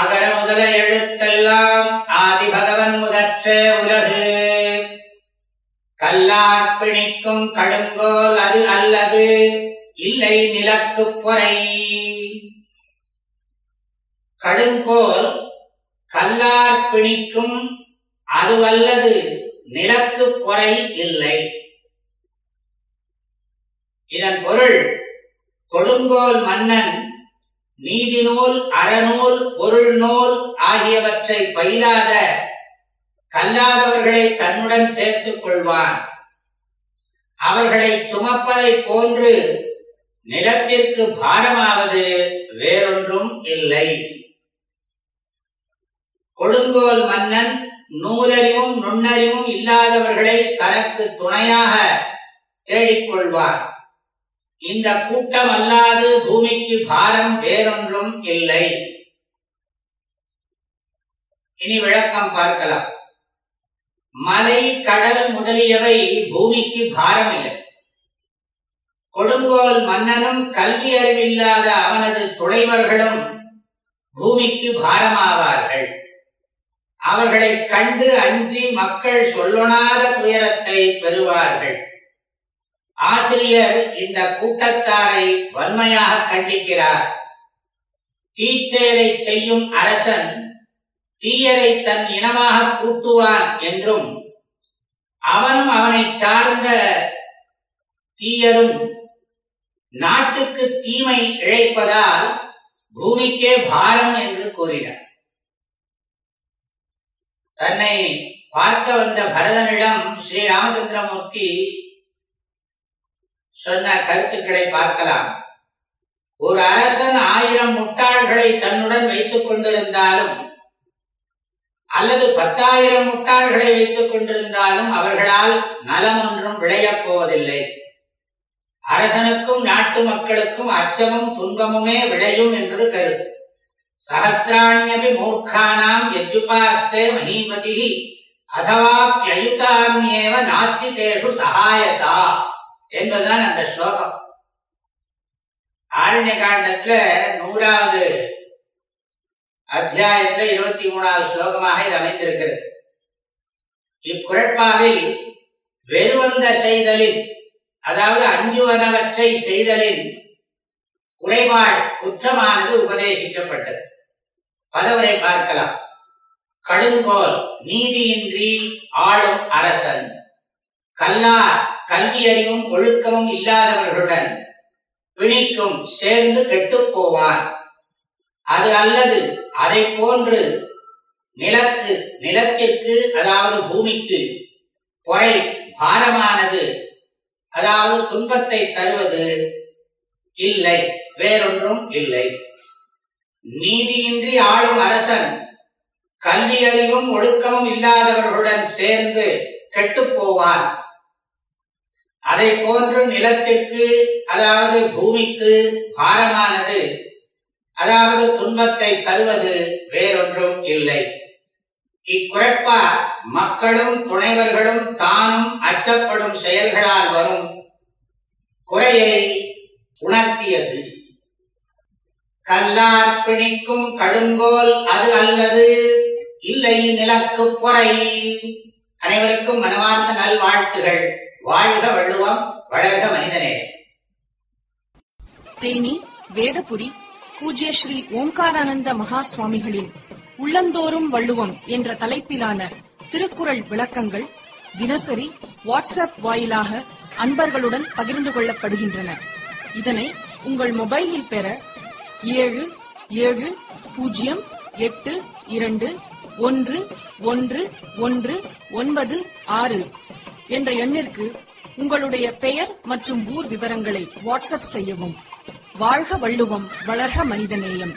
அகர முதல எழுத்தெல்லாம் ஆதி பகவன் முதற்றே உலகு. கல்லார் பிணிக்கும் கடுங்கோல் அது அல்லது இல்லை நிலக்கு பொறை. கடுங்கோல் கல்லார் பிணிக்கும் அதுவல்லது நிலக்கு பொறை இல்லை. இதன் பொருள் கொடுங்கோல் மன்னன் நீதிநூல் அறநூல் பொருள் நூல் ஆகியவற்றை பயிலாத கல்லாதவர்களை தன்னுடன் சேர்த்துக் கொள்வான். அவர்களை சுமப்பதை போன்று நிலத்திற்கு பாரமாவது வேறொன்றும் இல்லை. கொடுங்கோல் மன்னன் நூலறிவும் நுண்ணறிவும் இல்லாதவர்களை தனக்கு துணையாக தேடிக்கொள்வான் இந்த கூட்டம் அல்லாது பூமிக்கு பாரம் வேறொன்றும் இல்லை. இனி விளக்கம் பார்க்கலாம். மலை கடல் முதலியவை பூமிக்கு பாரம் இல்லை கொடுங்கோல் மன்னனும் கல்வி அறிவில்லாத அவனது துணைவர்களும் பூமிக்கு பாரமாவார்கள். அவர்களை கண்டு அஞ்சி மக்கள் சொல்லொணாத துயரத்தை பெறுவார்கள். ஆசிரியர் இந்த கூட்டத்தாரை வன்மையாக கண்டிக்கிறார். தீச்செயலை செய்யும் அரசன் தீயரை தன் இனமாக கூட்டுவான் என்றும் அவனும் அவனை சார்ந்த தீயரும் நாட்டுக்கு தீமை இழைப்பதால் பூமிக்கே பாரம் என்று கூறினார். தன்னை பார்க்க வந்த பரதனிடம் ஸ்ரீ ராமச்சந்திரமூர்த்தி சொன்ன கருத்துக்களை பார்க்கலாம். ஒரு அரசன் ஆயிரம் முட்டாள்களை தன்னுடன் வைத்துக் கொண்டிருந்தாலும் அல்லது பத்தாயிரம் முட்டாள்களை வைத்துக் கொண்டிருந்தாலும் அவர்களால் நலம் ஒன்றும் விளையப் போவதில்லை. அரசனுக்கும் நாட்டு மக்களுக்கும் அச்சமும் துன்பமுமே விளையும் என்பது கருத்து. சகசிராணியபி மூர்க்கானாம் எஜ்ஜுபாஸ்தே மகீபதி அதவாப்யயுதாமியேவ நாஸ்தி தேஷு சகாயதா என்பதுதான் அந்த ஸ்லோகம். ஆரண்ய காண்டத்துல நூறாவது அத்தியாயத்துல இருபத்தி மூணாவது ஸ்லோகமாக இது அமைந்திருக்கிறது. இக்குரட்பாவில் வெறுவந்த செய்தலின் அதாவது அஞ்சுவனவற்றை செய்தலின் குறைபாடு குற்றமானது உபதேசிக்கப்பட்டது. பதவரை பார்க்கலாம். கடுங்கோல் நீதியின்றி ஆளும் அரசன். கல்லார் கல்வி அறிவும் ஒழுக்கமும் இல்லாதவர்களுடன் பிணிக்கும் சேர்ந்து கெட்டுப் போவான் அது அல்லது அதை போன்று நிலக்கு நிலத்திற்கு அதாவது பூமிக்கு பொறை பாரமானது அதாவது துன்பத்தை தருவது இல்லை வேறொன்றும் இல்லை. நீதியின்றி ஆளும் அரசன் கல்வி அறிவும் ஒழுக்கமும் இல்லாதவர்களுடன் சேர்ந்து கெட்டுப் போவான் அதை போன்று நிலத்திற்கு அதாவது பூமிக்கு பாரமானது. அதாவது துன்பத்தை தருவது வேறொன்றும் இல்லை. இக்குறைப்பா மக்களும் துணைவர்களும் தானும் அச்சப்படும் செயல்களால் வரும் குறையை உணர்த்தியது. கல்லார் பிணிக்கும் கடுங்கோல் அது அல்லது இல்லை நிலக்கு பொறை. அனைவருக்கும் மனமார்ந்த நல்வாழ்த்துகள். வாழ்க வள்ளுவம் வளர்க மனிதனே. தேனி வேதபுரி பூஜ்ய ஸ்ரீ ஓம்காரானந்த மகா சுவாமிகளின் உள்ளந்தோறும் வள்ளுவம் என்ற தலைப்பிலான திருக்குறள் விளக்கங்கள் தினசரி வாட்ஸ்அப் வாயிலாக அன்பர்களுடன் பகிர்ந்து கொள்ளப்படுகின்றன. இதனை உங்கள் மொபைலில் பெற ஏழு ஏழு பூஜ்ஜியம் எட்டு இரண்டு ஒன்று ஒன்று ஒன்று ஒன்பது ஆறு என்ற எண்ணிற்கு உங்களுடைய பெயர் மற்றும் ஊர் விவரங்களை வாட்ஸ்அப் செய்யவும். வாழ்க வள்ளுவம் வளர்க மனிதநேயம்.